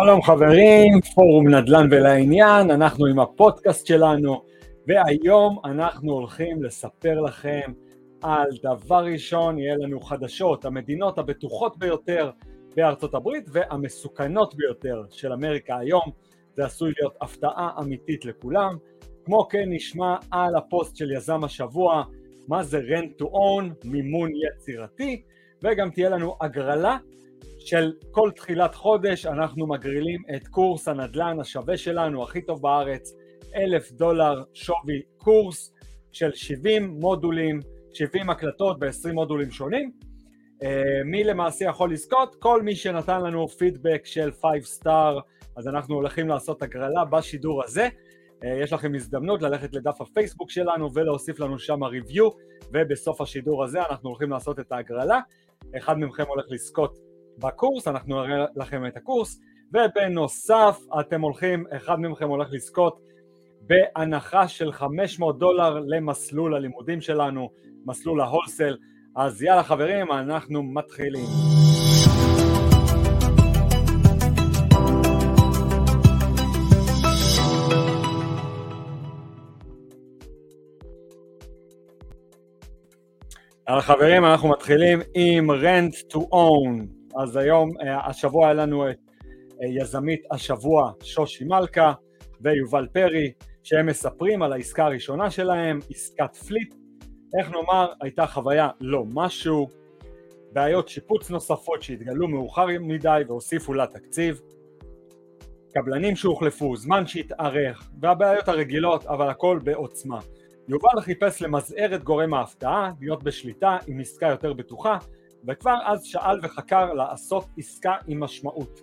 שלום חברים, פורום נדל"ן ולעניין, אנחנו עם הפודקאסט שלנו והיום אנחנו הולכים לספר לכם על דבר ראשון, יהיה לנו חדשות, המדינות הבטוחות ביותר בארצות הברית והמסוכנות ביותר של אמריקה היום, זה עשוי להיות הפתעה אמיתית לכולם. כמו כן נשמע על הפוסט של יזם השבוע, מה זה rent to own, מימון יצירתי, וגם תהיה לנו הגרלה של כל תחילת חודש אנחנו מגרילים את קורס הנדל"ן השווה שלנו, הכי טוב בארץ, אלף דולר שווי קורס של 70 מודולים, 70 הקלטות ב-20 מודולים שונים. אה, מי למעשה יכול לזכות? כל מי שנתן לנו פידבק של 5 star, אז אנחנו הולכים לעשות הגרלה בשידור הזה. אה, יש לכם הזדמנות ללכת לדף הפייסבוק שלנו ולהוסיף לנו שם ריוויו, ובסוף השידור הזה אנחנו הולכים לעשות את ההגרלה. אחד מכם הולך לזכות בקורס, אנחנו נראה לכם את הקורס, ובנוסף אתם הולכים, אחד מכם הולך לזכות בהנחה של 500 דולר למסלול הלימודים שלנו, מסלול ההולסל. אז יאללה חברים, אנחנו מתחילים. חברים, אנחנו מתחילים עם rent to own. אז היום, אה, השבוע היה לנו את אה, יזמית השבוע שושי מלכה ויובל פרי, שהם מספרים על העסקה הראשונה שלהם, עסקת פליפ. איך נאמר, הייתה חוויה לא משהו, בעיות שיפוץ נוספות שהתגלו מאוחר מדי והוסיפו לה תקציב, קבלנים שהוחלפו, זמן שהתארך, והבעיות הרגילות, אבל הכל בעוצמה. יובל חיפש למזער את גורם ההפתעה, להיות בשליטה עם עסקה יותר בטוחה, וכבר אז שאל וחקר לעשות עסקה עם משמעות.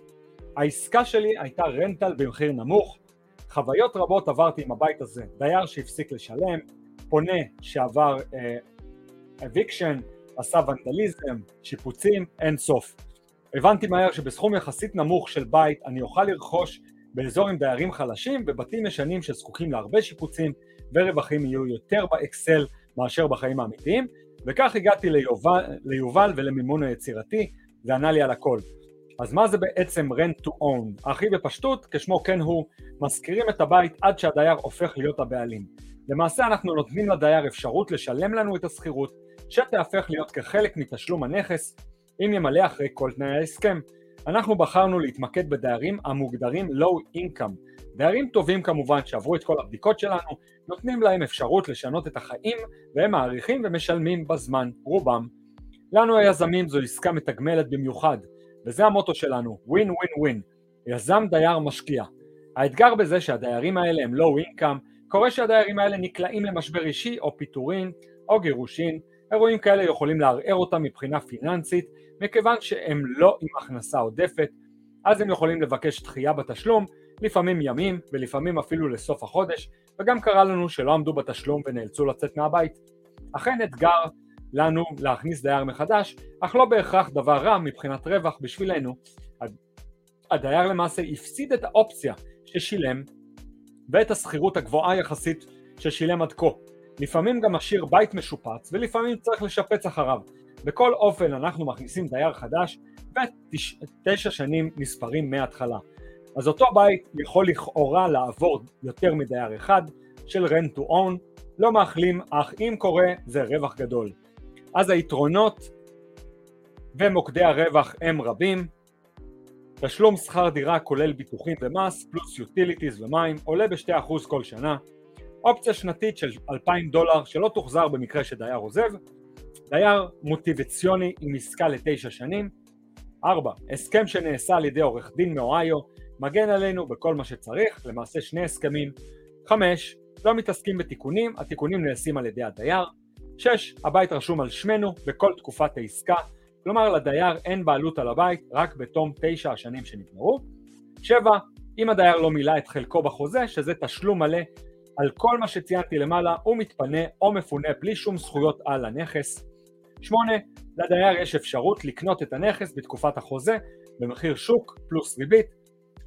העסקה שלי הייתה רנטל במחיר נמוך, חוויות רבות עברתי עם הבית הזה, דייר שהפסיק לשלם, פונה שעבר אביקשן, uh, עשה ונדליזם, שיפוצים, אין סוף. הבנתי מהר שבסכום יחסית נמוך של בית אני אוכל לרכוש באזור עם דיירים חלשים ובתים ישנים שזקוקים להרבה שיפוצים ורווחים יהיו יותר באקסל מאשר בחיים האמיתיים וכך הגעתי ליובל, ליובל ולמימון היצירתי, וענה לי על הכל. אז מה זה בעצם rent to own? הכי בפשטות, כשמו כן הוא, משכירים את הבית עד שהדייר הופך להיות הבעלים. למעשה אנחנו נותנים לדייר אפשרות לשלם לנו את השכירות, שתהפך להיות כחלק מתשלום הנכס, אם ימלא אחרי כל תנאי ההסכם. אנחנו בחרנו להתמקד בדיירים המוגדרים low income, דיירים טובים כמובן שעברו את כל הבדיקות שלנו, נותנים להם אפשרות לשנות את החיים והם מעריכים ומשלמים בזמן, רובם. לנו היזמים זו עסקה מתגמלת במיוחד, וזה המוטו שלנו, ווין ווין ווין, יזם דייר משקיע. האתגר בזה שהדיירים האלה הם low income, קורה שהדיירים האלה נקלעים למשבר אישי או פיטורין או גירושין, אירועים כאלה יכולים לערער אותם מבחינה פיננסית, מכיוון שהם לא עם הכנסה עודפת, אז הם יכולים לבקש דחייה בתשלום לפעמים ימים ולפעמים אפילו לסוף החודש, וגם קרה לנו שלא עמדו בתשלום ונאלצו לצאת מהבית. אכן אתגר לנו להכניס דייר מחדש, אך לא בהכרח דבר רע מבחינת רווח בשבילנו. הדייר למעשה הפסיד את האופציה ששילם ואת השכירות הגבוהה יחסית ששילם עד כה. לפעמים גם משאיר בית משופץ ולפעמים צריך לשפץ אחריו. בכל אופן אנחנו מכניסים דייר חדש ותשע שנים נספרים מההתחלה. אז אותו בית יכול לכאורה לעבור יותר מדייר אחד של rent to own, לא מאחלים, אך אם קורה זה רווח גדול. אז היתרונות ומוקדי הרווח הם רבים, תשלום שכר דירה כולל ביטוחים ומס, פלוס יוטיליטיז ומים, עולה ב-2% כל שנה, אופציה שנתית של 2,000 דולר שלא תוחזר במקרה שדייר עוזב, דייר מוטיבציוני עם עסקה לתשע שנים, 4. הסכם שנעשה על ידי עורך דין מאוהיו מגן עלינו בכל מה שצריך, למעשה שני הסכמים. חמש, לא מתעסקים בתיקונים, התיקונים נעשים על ידי הדייר. שש, הבית רשום על שמנו בכל תקופת העסקה, כלומר לדייר אין בעלות על הבית רק בתום תשע השנים שנגמרו. שבע, אם הדייר לא מילא את חלקו בחוזה, שזה תשלום מלא על כל מה שציינתי למעלה, הוא מתפנה או מפונה בלי שום זכויות על הנכס. שמונה, לדייר יש אפשרות לקנות את הנכס בתקופת החוזה במחיר שוק פלוס ריבית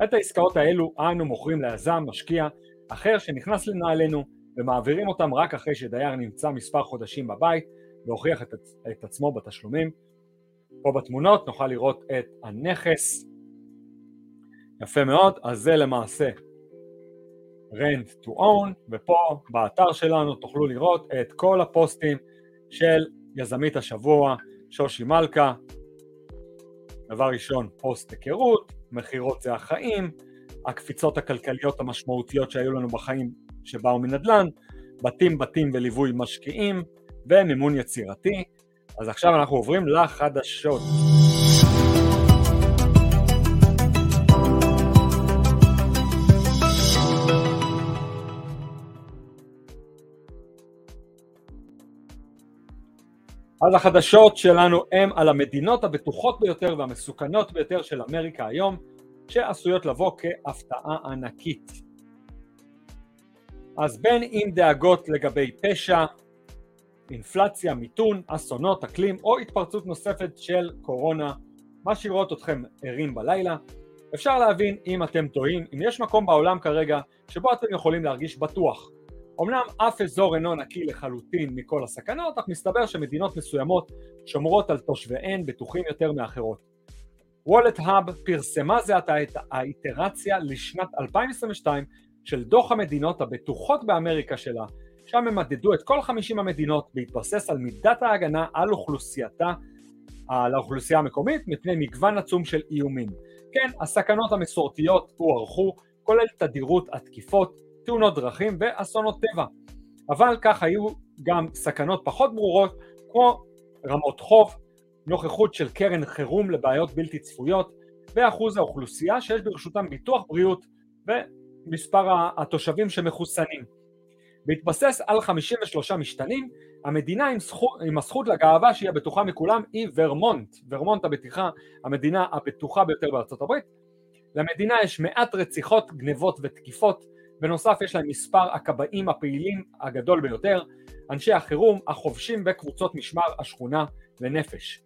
את העסקאות האלו אנו מוכרים ליזם, משקיע, אחר שנכנס לנעלינו ומעבירים אותם רק אחרי שדייר נמצא מספר חודשים בבית והוכיח את, את עצמו בתשלומים. פה בתמונות נוכל לראות את הנכס. יפה מאוד, אז זה למעשה rent to own, ופה באתר שלנו תוכלו לראות את כל הפוסטים של יזמית השבוע, שושי מלכה. דבר ראשון, פוסט היכרות, מכירות זה החיים, הקפיצות הכלכליות המשמעותיות שהיו לנו בחיים שבאו מנדל"ן, בתים בתים וליווי משקיעים ומימון יצירתי. אז עכשיו אנחנו עוברים לחדשות. אז החדשות שלנו הם על המדינות הבטוחות ביותר והמסוכנות ביותר של אמריקה היום, שעשויות לבוא כהפתעה ענקית. אז בין אם דאגות לגבי פשע, אינפלציה, מיתון, אסונות, אקלים או התפרצות נוספת של קורונה משאירות אתכם ערים בלילה, אפשר להבין אם אתם טועים, אם יש מקום בעולם כרגע שבו אתם יכולים להרגיש בטוח. אמנם אף אזור אינו נקי לחלוטין מכל הסכנות, אך מסתבר שמדינות מסוימות שומרות על תושביהן בטוחים יותר מאחרות. וולט האב פרסמה זה עתה את האיטרציה לשנת 2022 של דוח המדינות הבטוחות באמריקה שלה, שם הם מדדו את כל 50 המדינות בהתבסס על מידת ההגנה על אוכלוסייתה, על האוכלוסייה המקומית, מפני מגוון עצום של איומים. כן, הסכנות המסורתיות הוארכו, כולל תדירות התקיפות, תאונות דרכים ואסונות טבע. אבל כך היו גם סכנות פחות ברורות, כמו רמות חוב, נוכחות של קרן חירום לבעיות בלתי צפויות, ואחוז האוכלוסייה שיש ברשותם ביטוח בריאות ומספר התושבים שמחוסנים. בהתבסס על 53 משתנים, המדינה עם, זכות, עם הזכות לגאווה שהיא הבטוחה מכולם היא ורמונט, ורמונט הבטיחה, המדינה הבטוחה ביותר בארצות הברית. למדינה יש מעט רציחות, גנבות ותקיפות, בנוסף יש להם מספר הכבאים הפעילים הגדול ביותר, אנשי החירום, החובשים וקבוצות משמר השכונה לנפש.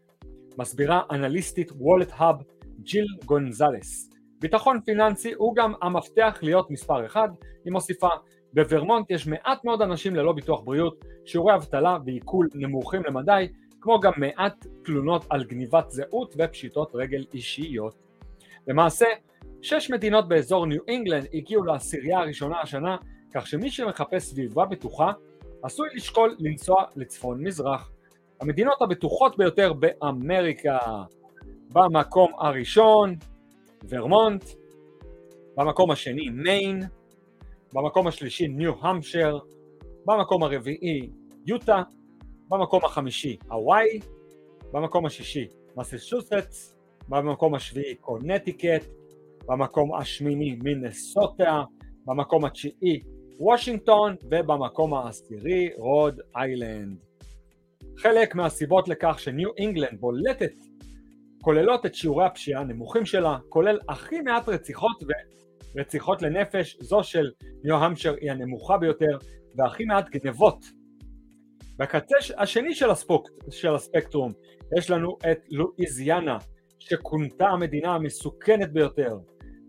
מסבירה אנליסטית WalletHub ג'יל גונזלס. ביטחון פיננסי הוא גם המפתח להיות מספר אחד, היא מוסיפה בוורמונט יש מעט מאוד אנשים ללא ביטוח בריאות, שיעורי אבטלה ועיקול נמוכים למדי, כמו גם מעט תלונות על גניבת זהות ופשיטות רגל אישיות. למעשה, שש מדינות באזור ניו אינגלנד הגיעו לעשירייה הראשונה השנה, כך שמי שמחפש סביבה בטוחה עשוי לשקול לנסוע לצפון מזרח. המדינות הבטוחות ביותר באמריקה. במקום הראשון ורמונט, במקום השני מיין, במקום השלישי ניו-המשר, במקום הרביעי יוטה, במקום החמישי הוואי, במקום השישי מססצ'וסטס, במקום השביעי קונטיקט, במקום השמיני מינסוטה, במקום התשיעי וושינגטון ובמקום העשירי רוד איילנד. חלק מהסיבות לכך שניו אינגלנד בולטת כוללות את שיעורי הפשיעה הנמוכים שלה, כולל הכי מעט רציחות ורציחות לנפש, זו של ניו המפשייר היא הנמוכה ביותר, והכי מעט גנבות. בקצה השני של, הספוק, של הספקטרום יש לנו את לואיזיאנה, שכונתה המדינה המסוכנת ביותר,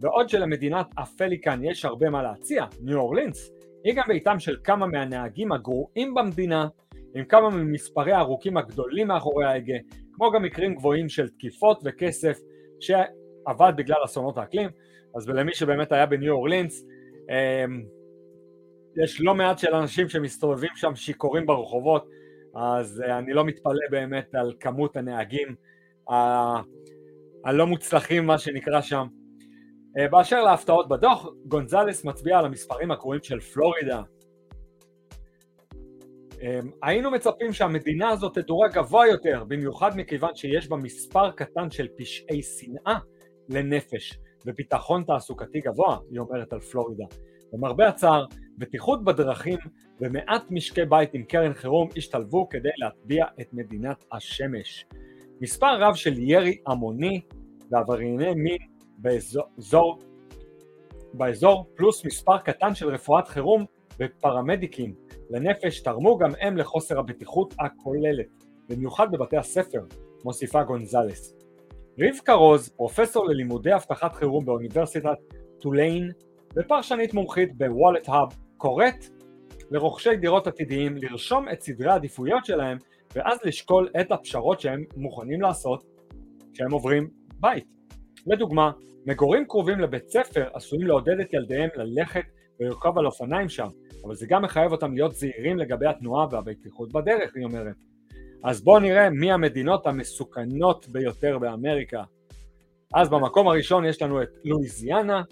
בעוד שלמדינת הפליקן יש הרבה מה להציע, ניו אורלינס, היא גם ביתם של כמה מהנהגים הגרועים במדינה, עם כמה ממספרי ההרוגים הגדולים מאחורי ההגה, כמו גם מקרים גבוהים של תקיפות וכסף שעבד בגלל אסונות האקלים, אז למי שבאמת היה בניו אורלינס, אמ, יש לא מעט של אנשים שמסתובבים שם שיכורים ברחובות, אז אה, אני לא מתפלא באמת על כמות הנהגים הלא מוצלחים, מה שנקרא שם. אה, באשר להפתעות בדוח, גונזלס מצביע על המספרים הקרואים של פלורידה. אמ, היינו מצפים שהמדינה הזאת תדורג גבוה יותר, במיוחד מכיוון שיש בה מספר קטן של פשעי שנאה לנפש וביטחון תעסוקתי גבוה, היא אומרת על פלורידה. למרבה הצער, בטיחות בדרכים ומעט משקי בית עם קרן חירום השתלבו כדי להטביע את מדינת השמש. מספר רב של ירי המוני ועברייני מין באזור, באזור פלוס מספר קטן של רפואת חירום ופרמדיקים לנפש תרמו גם הם לחוסר הבטיחות הכוללת, במיוחד בבתי הספר, מוסיפה גונזלס. רבקה רוז, פרופסור ללימודי אבטחת חירום באוניברסיטת טוליין ופרשנית מומחית בוולט האב, קוראת לרוכשי דירות עתידיים לרשום את סדרי העדיפויות שלהם ואז לשקול את הפשרות שהם מוכנים לעשות כשהם עוברים בית. לדוגמה, מגורים קרובים לבית ספר עשויים לעודד את ילדיהם ללכת ולרכוב על אופניים שם, אבל זה גם מחייב אותם להיות זהירים לגבי התנועה והבטיחות בדרך, היא אומרת. אז בואו נראה מי המדינות המסוכנות ביותר באמריקה. אז במקום הראשון יש לנו את לואיזיאנה,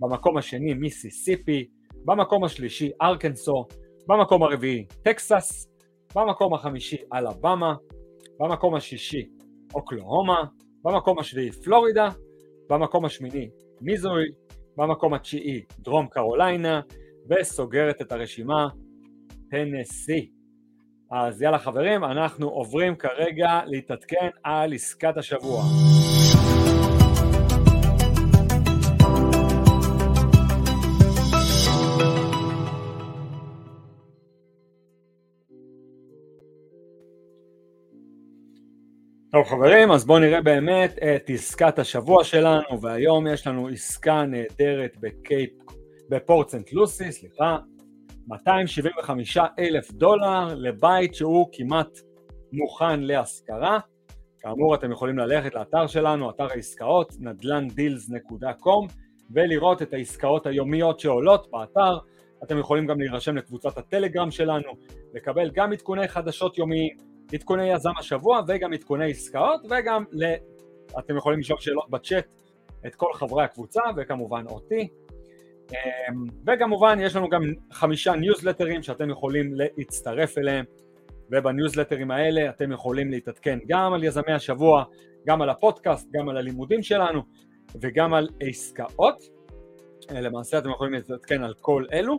במקום השני מיסיסיפי, במקום השלישי ארקנסו, במקום הרביעי טקסס, במקום החמישי אלבמה, במקום השישי אוקלהומה, במקום השביעי פלורידה, במקום השמיני מיזורי, במקום התשיעי דרום קרוליינה, וסוגרת את הרשימה טנסי. אז יאללה חברים, אנחנו עוברים כרגע להתעדכן על עסקת השבוע. טוב חברים, אז בואו נראה באמת את עסקת השבוע שלנו, והיום יש לנו עסקה נהדרת בקייפ, בפורט סנט לוסי, סליחה, 275 אלף דולר לבית שהוא כמעט מוכן להשכרה. כאמור אתם יכולים ללכת לאתר שלנו, אתר העסקאות, נדל"ן Deals.com ולראות את העסקאות היומיות שעולות באתר. אתם יכולים גם להירשם לקבוצת הטלגרם שלנו, לקבל גם עדכוני חדשות יומיים, עדכוני יזם השבוע וגם עדכוני עסקאות וגם ל... אתם יכולים לשאול שאלות בצ'אט את כל חברי הקבוצה וכמובן אותי. אמ, וכמובן יש לנו גם חמישה ניוזלטרים שאתם יכולים להצטרף אליהם ובניוזלטרים האלה אתם יכולים להתעדכן גם על יזמי השבוע, גם על הפודקאסט, גם על הלימודים שלנו וגם על עסקאות. אה, למעשה אתם יכולים להתעדכן על כל אלו.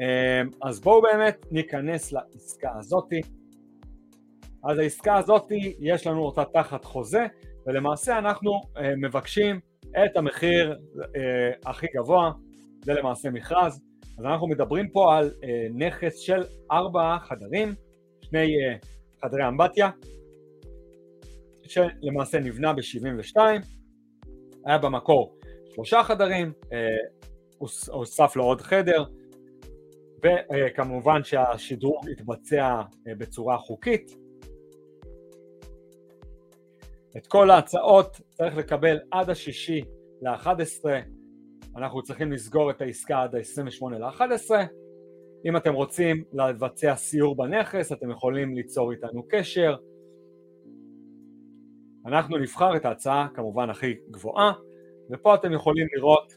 אמ, אז בואו באמת ניכנס לעסקה הזאתי. אז העסקה הזאתי יש לנו אותה תחת חוזה ולמעשה אנחנו אה, מבקשים את המחיר אה, הכי גבוה זה למעשה מכרז. אז אנחנו מדברים פה על אה, נכס של ארבעה חדרים, שני אה, חדרי אמבטיה, שלמעשה נבנה ב-72, היה במקור שלושה חדרים, אה, הוסף לו עוד חדר, וכמובן שהשדרוג התבצע אה, בצורה חוקית. את כל ההצעות צריך לקבל עד השישי ל-11 אנחנו צריכים לסגור את העסקה עד ה-28 ל-11. אם אתם רוצים לבצע סיור בנכס, אתם יכולים ליצור איתנו קשר. אנחנו נבחר את ההצעה כמובן הכי גבוהה, ופה אתם יכולים לראות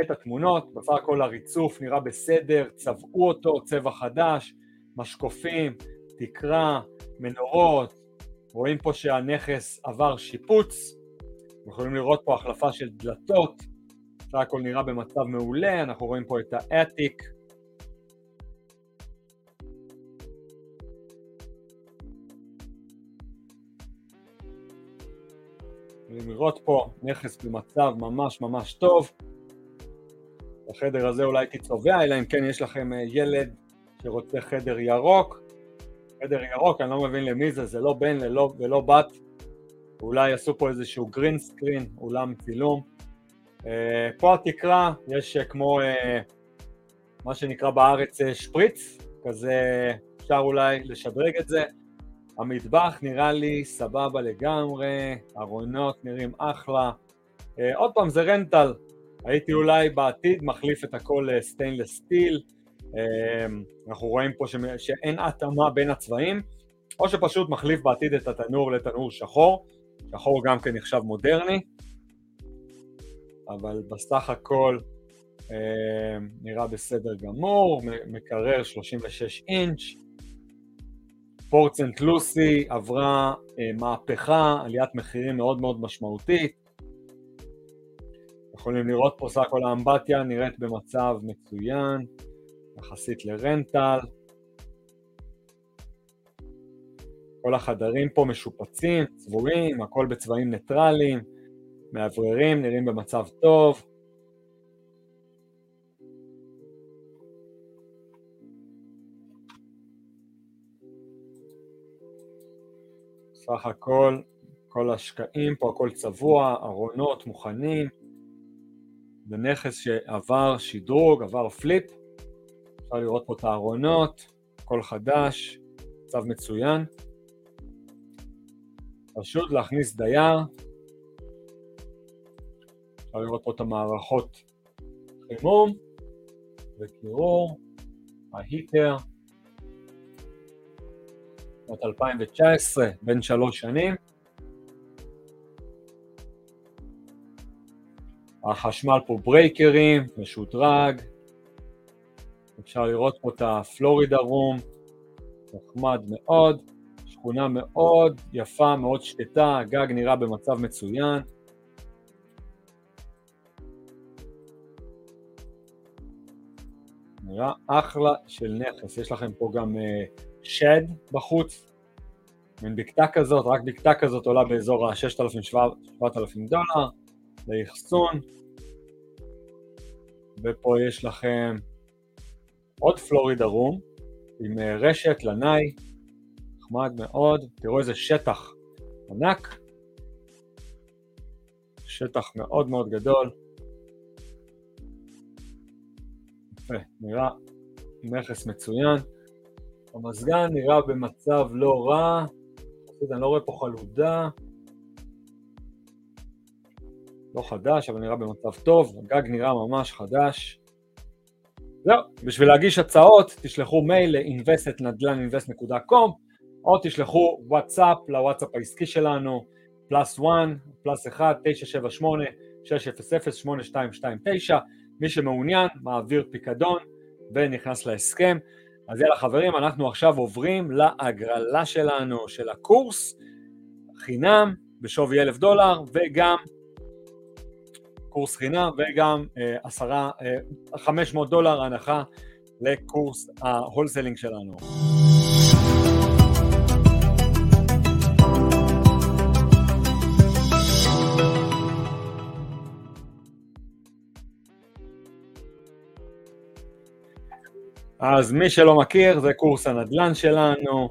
את התמונות, בסך הכל הריצוף נראה בסדר, צבעו אותו, צבע חדש, משקופים, תקרה, מנורות, רואים פה שהנכס עבר שיפוץ, יכולים לראות פה החלפה של דלתות, סך הכל נראה במצב מעולה, אנחנו רואים פה את האתיק. יכולים לראות פה נכס במצב ממש ממש טוב. בחדר הזה אולי הייתי צובע, אלא אם כן יש לכם אה, ילד שרוצה חדר ירוק. חדר ירוק, אני לא מבין למי זה, זה לא בן ולא, ולא בת. אולי עשו פה איזשהו גרין סקרין, אולם צילום. אה, פה התקרה יש אה, כמו אה, מה שנקרא בארץ שפריץ, כזה אפשר אולי לשדרג את זה. המטבח נראה לי סבבה לגמרי, ארונות נראים אחלה. עוד פעם זה רנטל, הייתי אולי בעתיד מחליף את הכל לסטיינלס סטיל. אנחנו רואים פה שאין התאמה בין הצבעים, או שפשוט מחליף בעתיד את התנור לתנור שחור, שחור גם כן נחשב מודרני. אבל בסך הכל אה, נראה בסדר גמור, מקרר 36 אינץ', פורצנט לוסי עברה אה, מהפכה, עליית מחירים מאוד מאוד משמעותית. יכולים לראות פה סך הכל האמבטיה נראית במצב מצוין, יחסית לרנטל. כל החדרים פה משופצים, צבועים, הכל בצבעים ניטרליים. מאווררים, נראים במצב טוב. סך הכל, כל השקעים פה, הכל צבוע, ארונות מוכנים. זה נכס שעבר שדרוג, עבר פליפ. אפשר לראות פה את הארונות, הכל חדש, מצב מצוין. פשוט להכניס דייר, אפשר לראות פה את המערכות חימום וקירור, ההיטר, שנת 2019, בין שלוש שנים. החשמל פה ברייקרים, משודרג, אפשר לראות פה את הפלורידה רום, נחמד מאוד, שכונה מאוד יפה, מאוד שקטה, הגג נראה במצב מצוין. נראה אחלה של נכס, יש לכם פה גם שד uh, בחוץ, מין בקתה כזאת, רק בקתה כזאת עולה באזור ה-6,000-7,000 דולר לאחסון, ופה יש לכם עוד פלורידה רום עם uh, רשת לנאי, נחמד מאוד, תראו איזה שטח ענק, שטח מאוד מאוד גדול, יפה, נראה נכס מצוין. המזגן נראה במצב לא רע, אני לא רואה פה חלודה, לא חדש, אבל נראה במצב טוב, הגג נראה ממש חדש. זהו, בשביל להגיש הצעות, תשלחו מייל ל-investnadlaninvest.com או תשלחו וואטסאפ לוואטסאפ העסקי שלנו, פלוס 1, פלוס 1, 978, 600, 8229 מי שמעוניין מעביר פיקדון ונכנס להסכם. אז יאללה חברים, אנחנו עכשיו עוברים להגרלה שלנו של הקורס, חינם בשווי אלף דולר וגם קורס חינם וגם אה, עשרה, אה, חמש מאות דולר הנחה לקורס ה wholesaling שלנו. אז מי שלא מכיר, זה קורס הנדל"ן שלנו,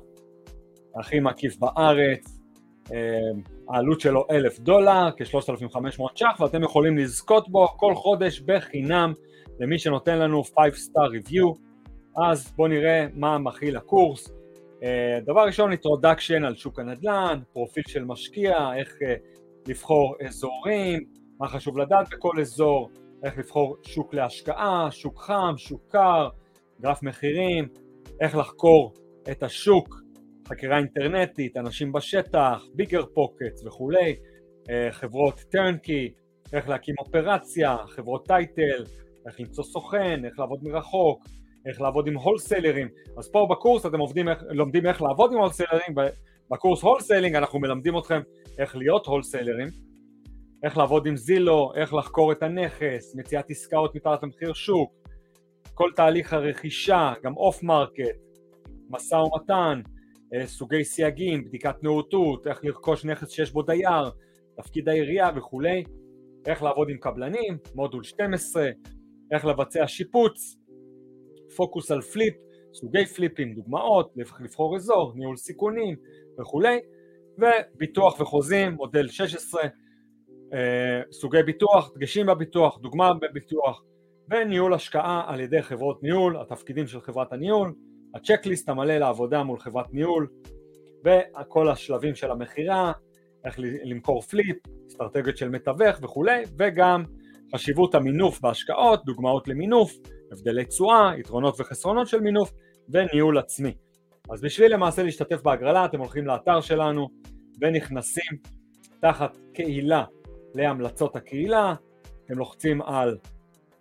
הכי מקיף בארץ, אה, העלות שלו אלף דולר, כ-3,500 ש"ח, ואתם יכולים לזכות בו כל חודש בחינם למי שנותן לנו 5 star review. אז בואו נראה מה מכיל הקורס. אה, דבר ראשון, introduction על שוק הנדל"ן, פרופיל של משקיע, איך אה, לבחור אזורים, מה חשוב לדעת בכל אזור, איך לבחור שוק להשקעה, שוק חם, שוק קר, גרף מחירים, איך לחקור את השוק, חקירה אינטרנטית, אנשים בשטח, BiggerPockets וכולי, אה, חברות turnkey, איך להקים אופרציה, חברות title, איך למצוא סוכן, איך לעבוד מרחוק, איך לעבוד עם הולסלרים. אז פה בקורס אתם עובדים, לומדים איך לעבוד עם הולסלרים, בקורס wholesaling אנחנו מלמדים אתכם איך להיות הולסלרים, איך לעבוד עם Zillow, איך לחקור את הנכס, מציאת עסקאות מתחת למחיר שוק, כל תהליך הרכישה, גם off market, משא ומתן, סוגי סייגים, בדיקת נאותות, איך לרכוש נכס שיש בו דייר, תפקיד העירייה וכולי, איך לעבוד עם קבלנים, מודול 12, איך לבצע שיפוץ, פוקוס על flip, סוגי פליפים, דוגמאות, לבחור אזור, ניהול סיכונים וכולי, וביטוח וחוזים, מודל 16, אה, סוגי ביטוח, דגשים בביטוח, דוגמה בביטוח, וניהול השקעה על ידי חברות ניהול, התפקידים של חברת הניהול, הצ'קליסט המלא לעבודה מול חברת ניהול, וכל השלבים של המכירה, איך למכור פליפ, אסטרטגיות של מתווך וכולי, וגם חשיבות המינוף בהשקעות, דוגמאות למינוף, הבדלי תשואה, יתרונות וחסרונות של מינוף, וניהול עצמי. אז בשביל למעשה להשתתף בהגרלה אתם הולכים לאתר שלנו ונכנסים תחת קהילה להמלצות הקהילה, אתם לוחצים על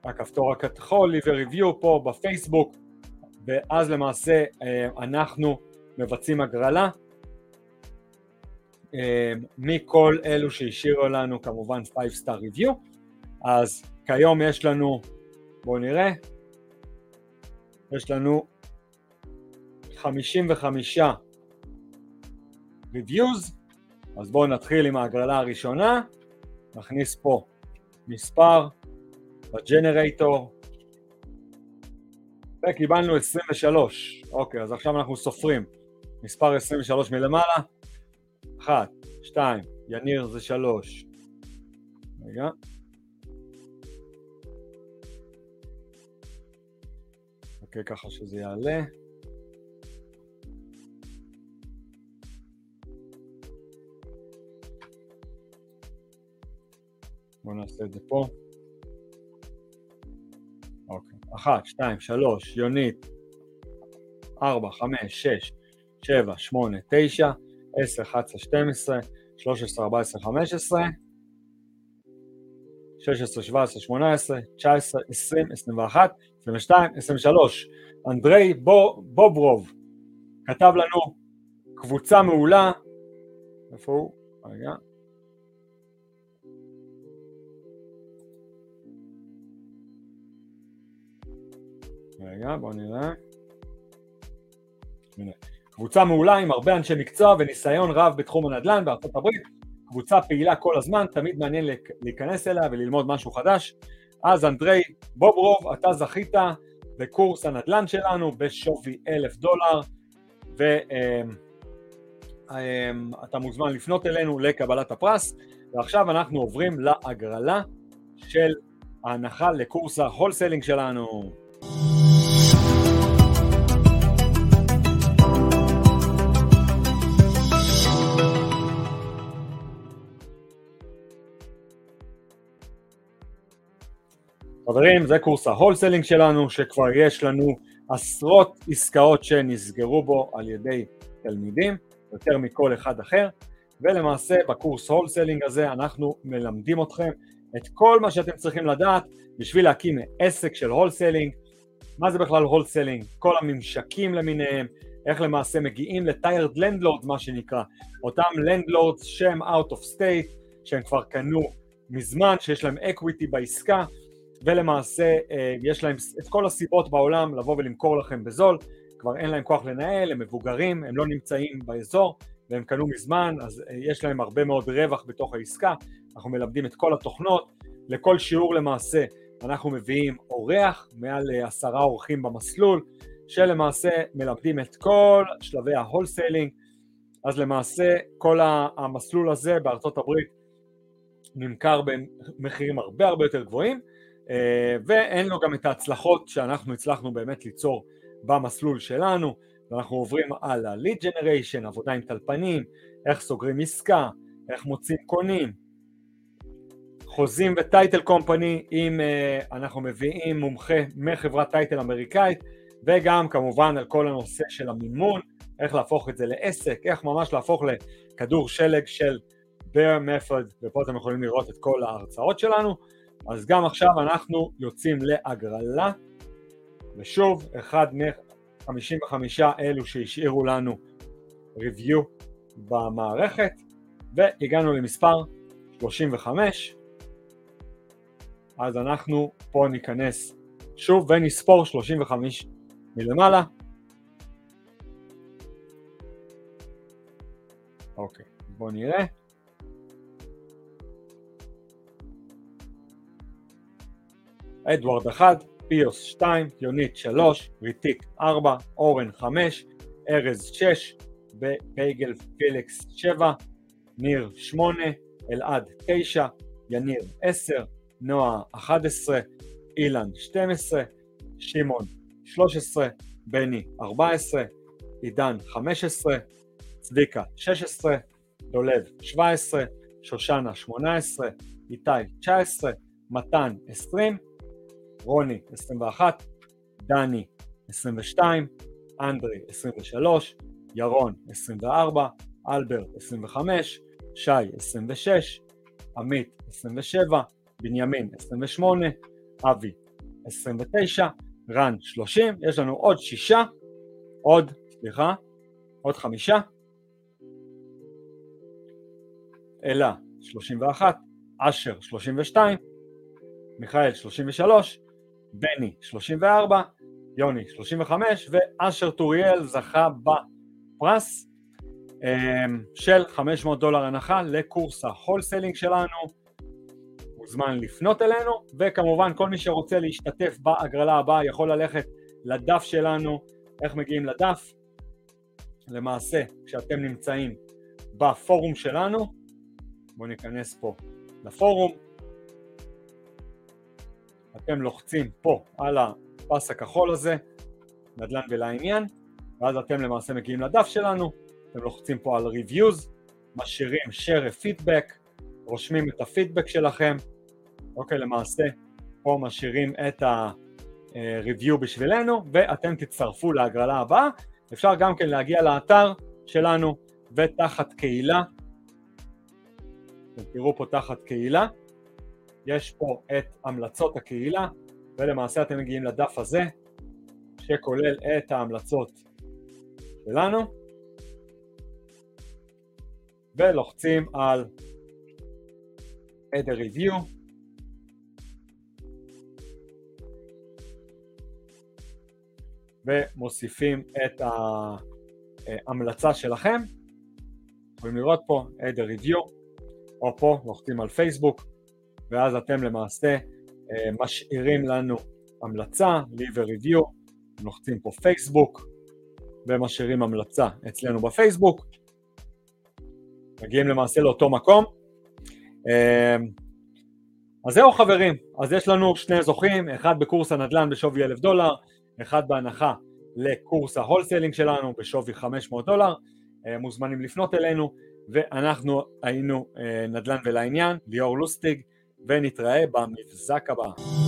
הכפתור leave a review פה בפייסבוק, ואז למעשה אה, אנחנו מבצעים הגרלה. אה, מכל אלו שהשאירו לנו כמובן 5 star review, אז כיום יש לנו, בואו נראה, יש לנו 55 reviews, אז בואו נתחיל עם ההגרלה הראשונה, נכניס פה מספר, בג'נרייטור, וקיבלנו 23, אוקיי, אז עכשיו אנחנו סופרים, מספר 23 מלמעלה, 1, 2, יניר זה 3, רגע, אוקיי, ככה שזה יעלה. בואו נעשה את זה פה. אחת, שתיים, שלוש, יונית, ארבע, חמש, שש, שבע, שמונה, תשע, עשר, אחת עשרה, שתים עשרה, שלוש עשרה, ארבע עשרה, חמש עשרה, שש עשרה, שבע עשרה, שמונה עשרה, תשע עשרה, עשרים, עשרים ואחת, עשרים ושתיים, עשרים ושלוש. אנדרי בוברוב כתב לנו קבוצה מעולה, איפה הוא? רגע. רגע, בואו נראה. הנה. קבוצה מעולה עם הרבה אנשי מקצוע וניסיון רב בתחום הנדל"ן בארצות הברית, קבוצה פעילה כל הזמן, תמיד מעניין להיכנס אליה וללמוד משהו חדש. אז אנדרי בוברוב, אתה זכית בקורס הנדל"ן שלנו בשווי אלף דולר, ואתה מוזמן לפנות אלינו לקבלת הפרס, ועכשיו אנחנו עוברים להגרלה של ההנחה לקורס ה wholesaling שלנו. חברים, זה קורס ה wholesaling שלנו, שכבר יש לנו עשרות עסקאות שנסגרו בו על ידי תלמידים, יותר מכל אחד אחר, ולמעשה בקורס wholesaling הזה אנחנו מלמדים אתכם את כל מה שאתם צריכים לדעת בשביל להקים עסק של wholesaling, מה זה בכלל wholesaling, כל הממשקים למיניהם, איך למעשה מגיעים ל landlord מה שנקרא, אותם landlords שהם out of state, שהם כבר קנו מזמן, שיש להם equity בעסקה, ולמעשה אה, יש להם את כל הסיבות בעולם לבוא ולמכור לכם בזול, כבר אין להם כוח לנהל, הם מבוגרים, הם לא נמצאים באזור והם קנו מזמן, אז אה, יש להם הרבה מאוד רווח בתוך העסקה, אנחנו מלמדים את כל התוכנות, לכל שיעור למעשה אנחנו מביאים אורח, מעל אה, עשרה אורחים במסלול, שלמעשה מלמדים את כל שלבי ה wholesaling, אז למעשה כל המסלול הזה בארצות הברית נמכר במחירים הרבה הרבה יותר גבוהים, ואין לו גם את ההצלחות שאנחנו הצלחנו באמת ליצור במסלול שלנו, ואנחנו עוברים על ה-lead generation, עבודה עם טלפנים, איך סוגרים עסקה, איך מוצאים קונים, חוזים וטייטל קומפני, אם אנחנו מביאים מומחה מחברת טייטל אמריקאית, וגם כמובן על כל הנושא של המימון, איך להפוך את זה לעסק, איך ממש להפוך לכדור שלג של bear method, ופה אתם יכולים לראות את כל ההרצאות שלנו. אז גם עכשיו אנחנו יוצאים להגרלה, ושוב, אחד מ-55 אלו שהשאירו לנו review במערכת, והגענו למספר 35, אז אנחנו פה ניכנס שוב ונספור 35 מלמעלה. אוקיי, בואו נראה. אדוארד 1, פיוס 2, יונית 3, ריטיק 4, אורן 5, ארז 6, בייגל פליקס 7, ניר 8, אלעד 9, יניר 10, נועה 11, אילן 12, שמעון 13, בני 14, עידן 15, צביקה 16, דולב 17, שושנה 18, איתי 19, מתן 20, רוני 21, דני 22, אנדרי 23, ירון 24, אלברט 25, שי 26, עמית 27, בנימין 28, אבי 29, רן 30, יש לנו עוד שישה, עוד, סליחה, עוד חמישה, אלה 31, אשר 32, מיכאל 33, בני 34, יוני 35 ואשר טוריאל זכה בפרס אמ, של 500 דולר הנחה לקורס ה wholesaling שלנו. מוזמן לפנות אלינו וכמובן כל מי שרוצה להשתתף בהגרלה הבאה יכול ללכת לדף שלנו. איך מגיעים לדף? למעשה כשאתם נמצאים בפורום שלנו בואו ניכנס פה לפורום אתם לוחצים פה על הפס הכחול הזה, נדל"ן ולעניין, ואז אתם למעשה מגיעים לדף שלנו, אתם לוחצים פה על reviews, משאירים share feedback, רושמים את הפידבק שלכם, אוקיי, למעשה פה משאירים את ה-review בשבילנו, ואתם תצטרפו להגרלה הבאה. אפשר גם כן להגיע לאתר שלנו ותחת קהילה, אתם תראו פה תחת קהילה, יש פה את המלצות הקהילה, ולמעשה אתם מגיעים לדף הזה, שכולל את ההמלצות שלנו, ולוחצים על add a review, ומוסיפים את ההמלצה שלכם, יכולים לראות פה add a review, או פה לוחצים על פייסבוק, ואז אתם למעשה אה, משאירים לנו המלצה, leave a review, לוחצים פה פייסבוק, ומשאירים המלצה אצלנו בפייסבוק, מגיעים למעשה לאותו מקום. אה, אז זהו חברים, אז יש לנו שני זוכים, אחד בקורס הנדל"ן בשווי אלף דולר, אחד בהנחה לקורס ה wholesaling שלנו בשווי 500 דולר, אה, מוזמנים לפנות אלינו, ואנחנו היינו נדל"ן ולעניין, ליאור לוסטיג, ונתראה במבזק הבא.